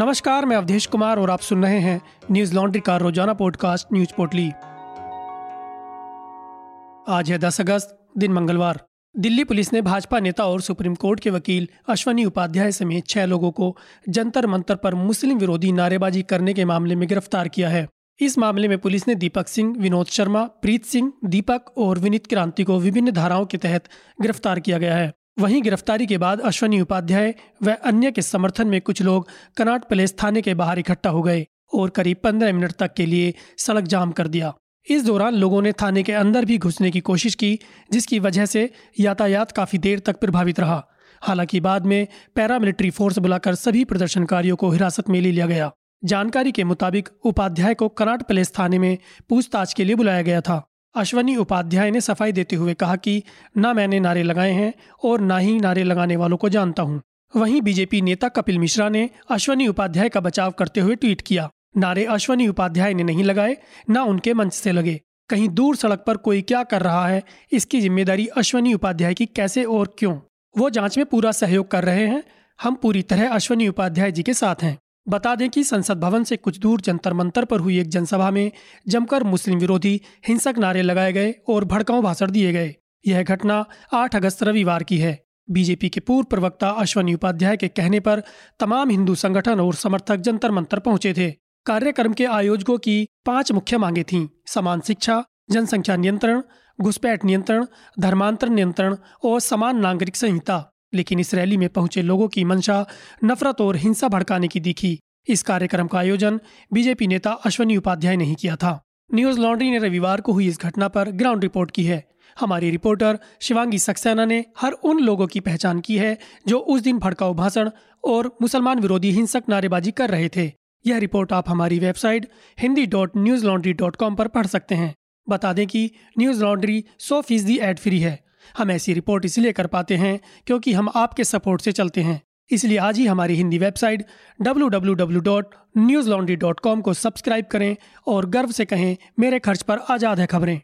नमस्कार, मैं अवधेश कुमार और आप सुन रहे हैं न्यूज़ लॉन्ड्री का रोज़ाना पॉडकास्ट, न्यूज़ पोटली आज है 10 अगस्त, दिन मंगलवार। दिल्ली पुलिस ने भाजपा नेता और सुप्रीम कोर्ट के वकील अश्वनी उपाध्याय समेत छह लोगों को जंतर मंतर पर मुस्लिम विरोधी नारेबाजी करने के मामले में गिरफ़्तार किया है। इस मामले में पुलिस ने दीपक सिंह, विनोद शर्मा, प्रीत सिंह, दीपक और विनीत क्रांति को विभिन्न धाराओं के तहत गिरफ़्तार किया गया है। वहीं गिरफ्तारी के बाद अश्वनी उपाध्याय व अन्य के समर्थन में कुछ लोग कनाट प्लेस थाने के बाहर इकट्ठा हो गए और करीब पंद्रह मिनट तक के लिए सड़क जाम कर दिया। इस दौरान लोगों ने थाने के अंदर भी घुसने की कोशिश की, जिसकी वजह से यातायात काफ़ी देर तक प्रभावित रहा। हालाँकि बाद में पैरामिलिट्री फोर्स बुलाकर सभी प्रदर्शनकारियों को हिरासत में ले लिया गया। जानकारी के मुताबिक उपाध्याय को कनाट प्लेस थाने में पूछताछ के लिए बुलाया गया था। अश्वनी उपाध्याय ने सफ़ाई देते हुए कहा कि न मैंने नारे लगाए हैं और न ही नारे लगाने वालों को जानता हूँ। वहीं बीजेपी नेता कपिल मिश्रा ने अश्वनी उपाध्याय का बचाव करते हुए ट्वीट किया। नारे अश्वनी उपाध्याय ने नहीं लगाए, न उनके मंच से लगे। कहीं दूर सड़क पर कोई क्या कर रहा है, इसकी ज़िम्मेदारी अश्वनी उपाध्याय की कैसे और क्यों? वो जाँच में पूरा सहयोग कर रहे हैं। हम पूरी तरह अश्वनी उपाध्याय जी के साथ हैं। बता दें कि संसद भवन से कुछ दूर जंतर मंतर पर हुई एक जनसभा में जमकर मुस्लिम विरोधी हिंसक नारे लगाए गए और भड़काऊ भाषण दिए गए। यह घटना 8 अगस्त रविवार की है। बीजेपी के पूर्व प्रवक्ता अश्वनी उपाध्याय के कहने पर तमाम हिंदू संगठन और समर्थक जंतर मंतर पहुँचे थे। कार्यक्रम के आयोजकों की पाँच मुख्य मांगे थीं। समान शिक्षा, जनसंख्या नियंत्रण, घुसपैठ नियंत्रण, धर्मांतर नियंत्रण और समान नागरिक संहिता। लेकिन इस रैली में पहुँचे लोगों की मंशा, नफरत और हिंसा भड़काने की दिखी। इस कार्यक्रम का आयोजन बीजेपी नेता अश्वनी उपाध्याय ने ही किया था। न्यूज़ लॉन्ड्री ने रविवार को हुई इस घटना पर ग्राउंड रिपोर्ट की है। हमारी रिपोर्टर शिवांगी सक्सेना ने हर उन लोगों की पहचान की है जो उस दिन भड़काऊ भाषण और मुसलमान विरोधी हिंसक नारेबाजी कर रहे थे। यह रिपोर्ट आप हमारी website Hindi dot news laundry dot com पर पढ़ सकते हैं। बता दें कि न्यूज़ लॉन्ड्री सौ फ़ीसदी एड फ्री है। हम ऐसी रिपोर्ट इसलिए कर पाते हैं क्योंकि हम आपके सपोर्ट से चलते हैं। इसलिए आज ही हमारी हिंदी वेबसाइट www.newslaundry.com को सब्सक्राइब करें और गर्व से कहें, मेरे खर्च पर आज़ाद है खबरें।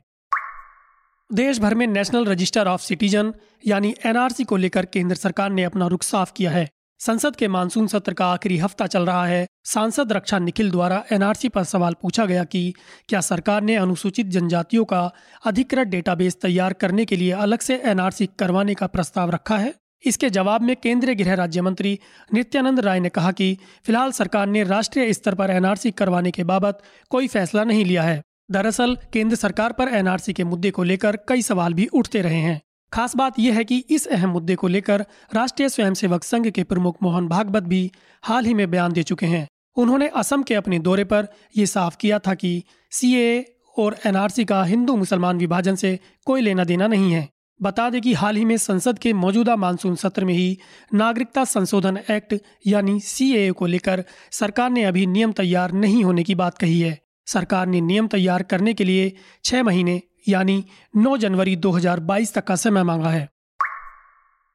देश भर में नेशनल रजिस्टर ऑफ़ सिटीजन, यानी एनआरसी को लेकर केंद्र सरकार ने अपना रुख साफ़ किया है। संसद के मानसून सत्र का आखिरी हफ़्ता चल रहा है। सांसद रक्षा निखिल द्वारा एनआरसी पर सवाल पूछा गया कि क्या सरकार ने अनुसूचित जनजातियों का अधिकृत डेटाबेस तैयार करने के लिए अलग से एनआरसी करवाने का प्रस्ताव रखा है? इसके जवाब में केंद्रीय गृह राज्य मंत्री नित्यानंद राय ने कहा कि फ़िलहाल सरकार ने राष्ट्रीय स्तर पर एनआरसी करवाने के बाबत कोई फैसला नहीं लिया है। दरअसल, केंद्र सरकार पर एनआरसी के मुद्दे को लेकर कई सवाल भी उठते रहे हैं। खास बात यह है कि इस अहम मुद्दे को लेकर राष्ट्रीय स्वयंसेवक संघ के प्रमुख मोहन भागवत भी हाल ही में बयान दे चुके हैं। उन्होंने असम के अपने दौरे पर यह साफ़ किया था कि सीए और एनआरसी का हिंदू मुसलमान विभाजन से कोई लेना देना नहीं है। बता दें कि हाल ही में संसद के मौजूदा मानसून सत्र में ही नागरिकता संशोधन एक्ट यानी सी को लेकर सरकार ने अभी नियम तैयार नहीं होने की बात कही है। सरकार ने नियम तैयार करने के लिए छह महीने यानी 9 जनवरी 2022 तक का समय मांगा है।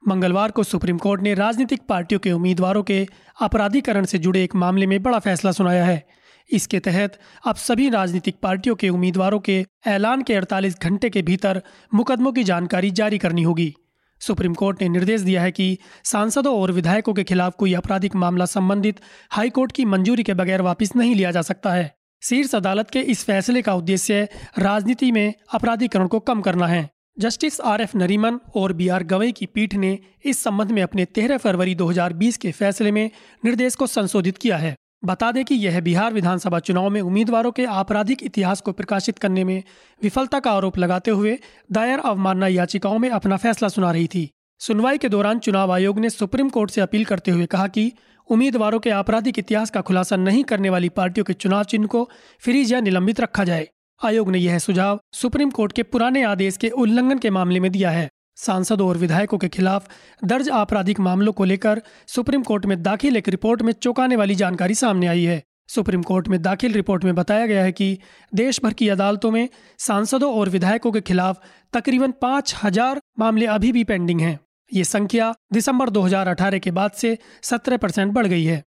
मंगलवार को सुप्रीम कोर्ट ने राजनीतिक पार्टियों के उम्मीदवारों के अपराधीकरण से जुड़े एक मामले में बड़ा फैसला सुनाया है। इसके तहत अब सभी राजनीतिक पार्टियों के उम्मीदवारों के ऐलान के 48 घंटे के भीतर मुकदमों की जानकारी जारी करनी होगी। सुप्रीम कोर्ट ने निर्देश दिया है कि सांसदों और विधायकों के खिलाफ कोई आपराधिक मामला संबंधित हाईकोर्ट की मंजूरी के बगैर वापस नहीं लिया जा सकता है। शीर्ष अदालत के इस फैसले का उद्देश्य राजनीति में अपराधीकरण को कम करना है। जस्टिस आर एफ़ नरीमन और बी आर गवई की पीठ ने इस संबंध में अपने 13 फरवरी 2020 के फैसले में निर्देश को संशोधित किया है। बता दें कि यह बिहार विधानसभा चुनाव में उम्मीदवारों के आपराधिक इतिहास को प्रकाशित करने में विफलता का आरोप लगाते हुए दायर अवमानना याचिकाओं में अपना फैसला सुना रही थी। सुनवाई के दौरान चुनाव आयोग ने सुप्रीम कोर्ट से अपील करते हुए कहा कि उम्मीदवारों के आपराधिक इतिहास का खुलासा नहीं करने वाली पार्टियों के चुनाव चिन्ह को फ्रीज या निलंबित रखा जाए। आयोग ने यह सुझाव सुप्रीम कोर्ट के पुराने आदेश के उल्लंघन के मामले में दिया है। सांसदों और विधायकों के खिलाफ दर्ज आपराधिक मामलों को लेकर सुप्रीम कोर्ट में दाखिल एक रिपोर्ट में चौंकाने वाली जानकारी सामने आई है। सुप्रीम कोर्ट में दाखिल रिपोर्ट में बताया गया है कि देश भर की अदालतों में सांसदों और विधायकों के खिलाफ तकरीबन पाँच हज़ार मामले अभी भी पेंडिंग हैं। ये संख्या दिसंबर 2018 के बाद से 17 परसेंट बढ़ गई है।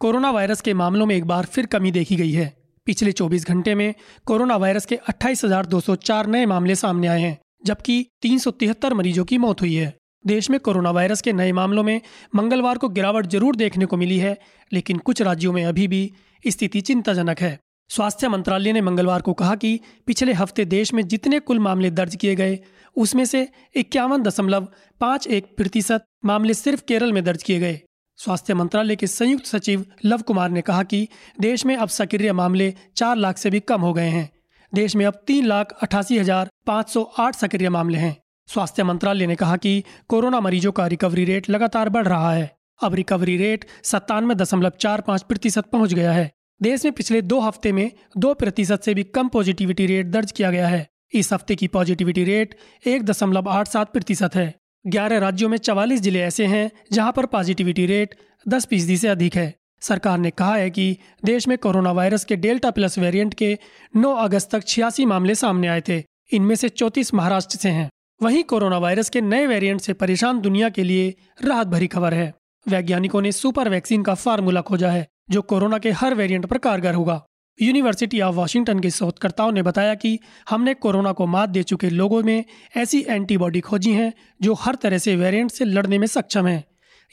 कोरोना वायरस के मामलों में एक बार फिर कमी देखी गई है। पिछले 24 घंटे में कोरोना वायरस के 28,204 नए मामले सामने आए हैं जबकि तीन सौ तिहत्तर मरीजों की मौत हुई है। देश में कोरोना वायरस के नए मामलों में मंगलवार को गिरावट ज़रूर देखने को मिली है लेकिन कुछ राज्यों में अभी भी स्थिति चिंताजनक है। स्वास्थ्य मंत्रालय ने मंगलवार को कहा कि पिछले हफ़्ते देश में जितने कुल मामले दर्ज किए गए, उसमें से इक्यावन दशमलव पाँच एक प्रतिशत मामले सिर्फ़ केरल में दर्ज किए गए। स्वास्थ्य मंत्रालय के संयुक्त सचिव लव कुमार ने कहा कि देश में अब सक्रिय मामले चार लाख से भी कम हो गए हैं। देश में अब तीन लाख अठासी हज़ार पाँच सौ आठ सक्रिय मामले हैं। स्वास्थ्य मंत्रालय ने कहा कि कोरोना मरीजों का रिकवरी रेट लगातार बढ़ रहा है। अब रिकवरी रेट सत्तानवे दशमलव चार पाँच प्रतिशत पहुँच गया है। देश में पिछले दो हफ़्ते में दो प्रतिशत से भी कम पॉजिटिविटी रेट दर्ज किया गया है। इस हफ़्ते की पॉजिटिविटी रेट एक दशमलव आठ सात प्रतिशत है। ग्यारह राज्यों में चवालीस ज़िले ऐसे हैं जहाँ पर पॉजिटिविटी रेट दस फ़ीसदी से अधिक है। सरकार ने कहा है कि देश में कोरोना वायरस के डेल्टा प्लस वेरिएंट के 9 अगस्त तक छियासी मामले सामने आए थे। इनमें से 34 महाराष्ट्र से हैं। वहीं कोरोना वायरस के नए वेरिएंट से परेशान दुनिया के लिए राहत भरी खबर है। वैज्ञानिकों ने सुपर वैक्सीन का फार्मूला खोजा है। जो कोरोना के हर वेरिएंट पर कारगर होगा। यूनिवर्सिटी ऑफ़ वॉशिंगटन के शोधकर्ताओं ने बताया कि हमने कोरोना को मात दे चुके लोगों में ऐसी एंटीबॉडी खोजी हैं जो हर तरह से वेरिएंट से लड़ने में सक्षम है।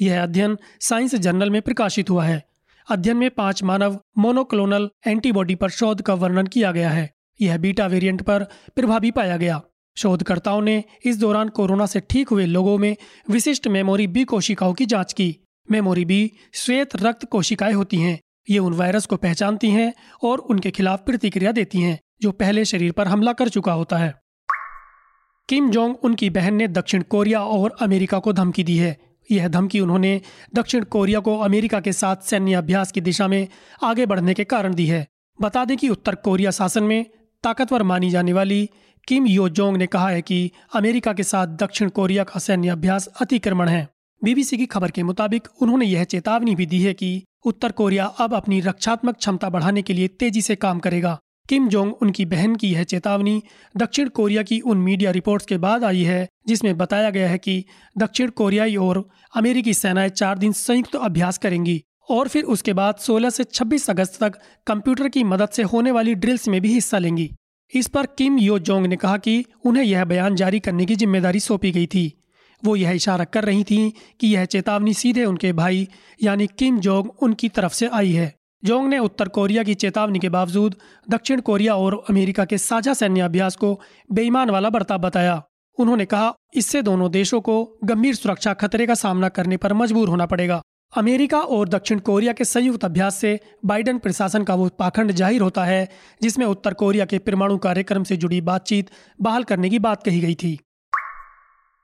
यह अध्ययन साइंस जर्नल में प्रकाशित हुआ है। अध्ययन में पाँच मानव मोनोक्लोनल एंटीबॉडी पर शोध का वर्णन किया गया है। यह बीटा वेरिएंट पर प्रभावी पाया गया। शोधकर्ताओं ने इस दौरान कोरोना से ठीक हुए लोगों में विशिष्ट मेमोरी बी कोशिकाओं की जाँच की। मेमोरी बी श्वेत रक्त कोशिकाएँ होती हैं। ये उन वायरस को पहचानती हैं और उनके खिलाफ प्रतिक्रिया देती हैं, जो पहले शरीर पर हमला कर चुका होता है। किम जोंग उनकी बहन ने दक्षिण कोरिया और अमेरिका को धमकी दी है। यह धमकी उन्होंने दक्षिण कोरिया को अमेरिका के साथ सैन्य अभ्यास की दिशा में आगे बढ़ने के कारण दी है। बता दें कि उत्तर कोरिया शासन में ताकतवर मानी जाने वाली किम यो जोंग ने कहा है कि अमेरिका के साथ दक्षिण कोरिया का सैन्य अभ्यास अतिक्रमण है। बीबीसी की खबर के मुताबिक उन्होंने यह चेतावनी भी दी है कि उत्तर कोरिया अब अपनी रक्षात्मक क्षमता बढ़ाने के लिए तेज़ी से काम करेगा। किम जोंग उनकी बहन की यह चेतावनी दक्षिण कोरिया की उन मीडिया रिपोर्ट्स के बाद आई है, जिसमें बताया गया है कि दक्षिण कोरियाई और अमेरिकी सेनाएँ चार दिन संयुक्त अभ्यास करेंगी और फिर उसके बाद 16 से 26 अगस्त तक कंप्यूटर की मदद से होने वाली ड्रिल्स में भी हिस्सा लेंगी। इस पर किम यो जोंग ने कहा कि उन्हें यह बयान जारी करने की ज़िम्मेदारी सौंपी गई थी। वो यह इशारा कर रही थी कि यह चेतावनी सीधे उनके भाई, यानी किम जोंग, उनकी तरफ़ से आई है। जोंग ने उत्तर कोरिया की चेतावनी के बावजूद दक्षिण कोरिया और अमेरिका के साझा सैन्य अभ्यास को बेईमान वाला बर्ताव बताया। उन्होंने कहा, इससे दोनों देशों को गंभीर सुरक्षा खतरे का सामना करने पर मजबूर होना पड़ेगा। अमेरिका और दक्षिण कोरिया के संयुक्त अभ्यास से बाइडन प्रशासन का वो पाखंड ज़ाहिर होता है, जिसमें उत्तर कोरिया के परमाणु कार्यक्रम से जुड़ी बातचीत बहाल करने की बात कही गई थी।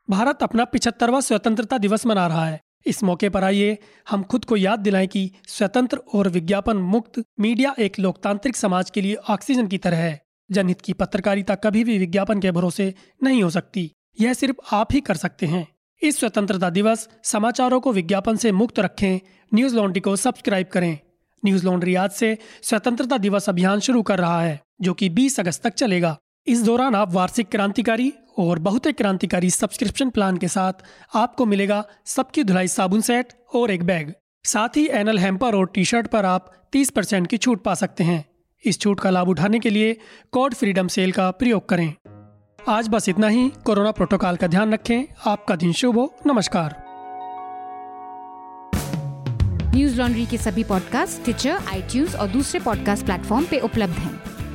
भारत अपना पिछहत्तरवा स्वतंत्रता दिवस मना रहा है। इस मौके पर आइए हम खुद को याद दिलाएँ कि स्वतंत्र और विज्ञापन मुक्त मीडिया एक लोकतांत्रिक समाज के लिए ऑक्सीजन की तरह है। जनहित की पत्रकारिता कभी भी विज्ञापन के भरोसे नहीं हो सकती। यह सिर्फ़ आप ही कर सकते हैं। इस स्वतंत्रता दिवस समाचारों को विज्ञापन से मुक्त रखें। न्यूज़ लॉन्ड्री को सब्सक्राइब करें। न्यूज़ लॉन्ड्री आज से स्वतंत्रता दिवस अभियान शुरू कर रहा है, जो कि 20 अगस्त तक चलेगा। इस दौरान आप वार्षिक क्रांतिकारी और बहुत क्रांतिकारी सब्सक्रिप्शन प्लान के साथ आपको मिलेगा सबकी धुलाई साबुन सेट और एक बैग साथ ही एनल हेम्पर और टी शर्ट पर आप 30 परसेंट की छूट पा सकते हैं। इस छूट का लाभ उठाने के लिए कोड फ्रीडम सेल का प्रयोग करें। आज बस इतना ही। कोरोना प्रोटोकॉल का ध्यान रखें। आपका दिन शुभ हो। नमस्कार। न्यूज़ लॉन्ड्री के सभी पॉडकास्ट ट्विटर आई और दूसरे पॉडकास्ट प्लेटफॉर्म पे उपलब्ध हैं।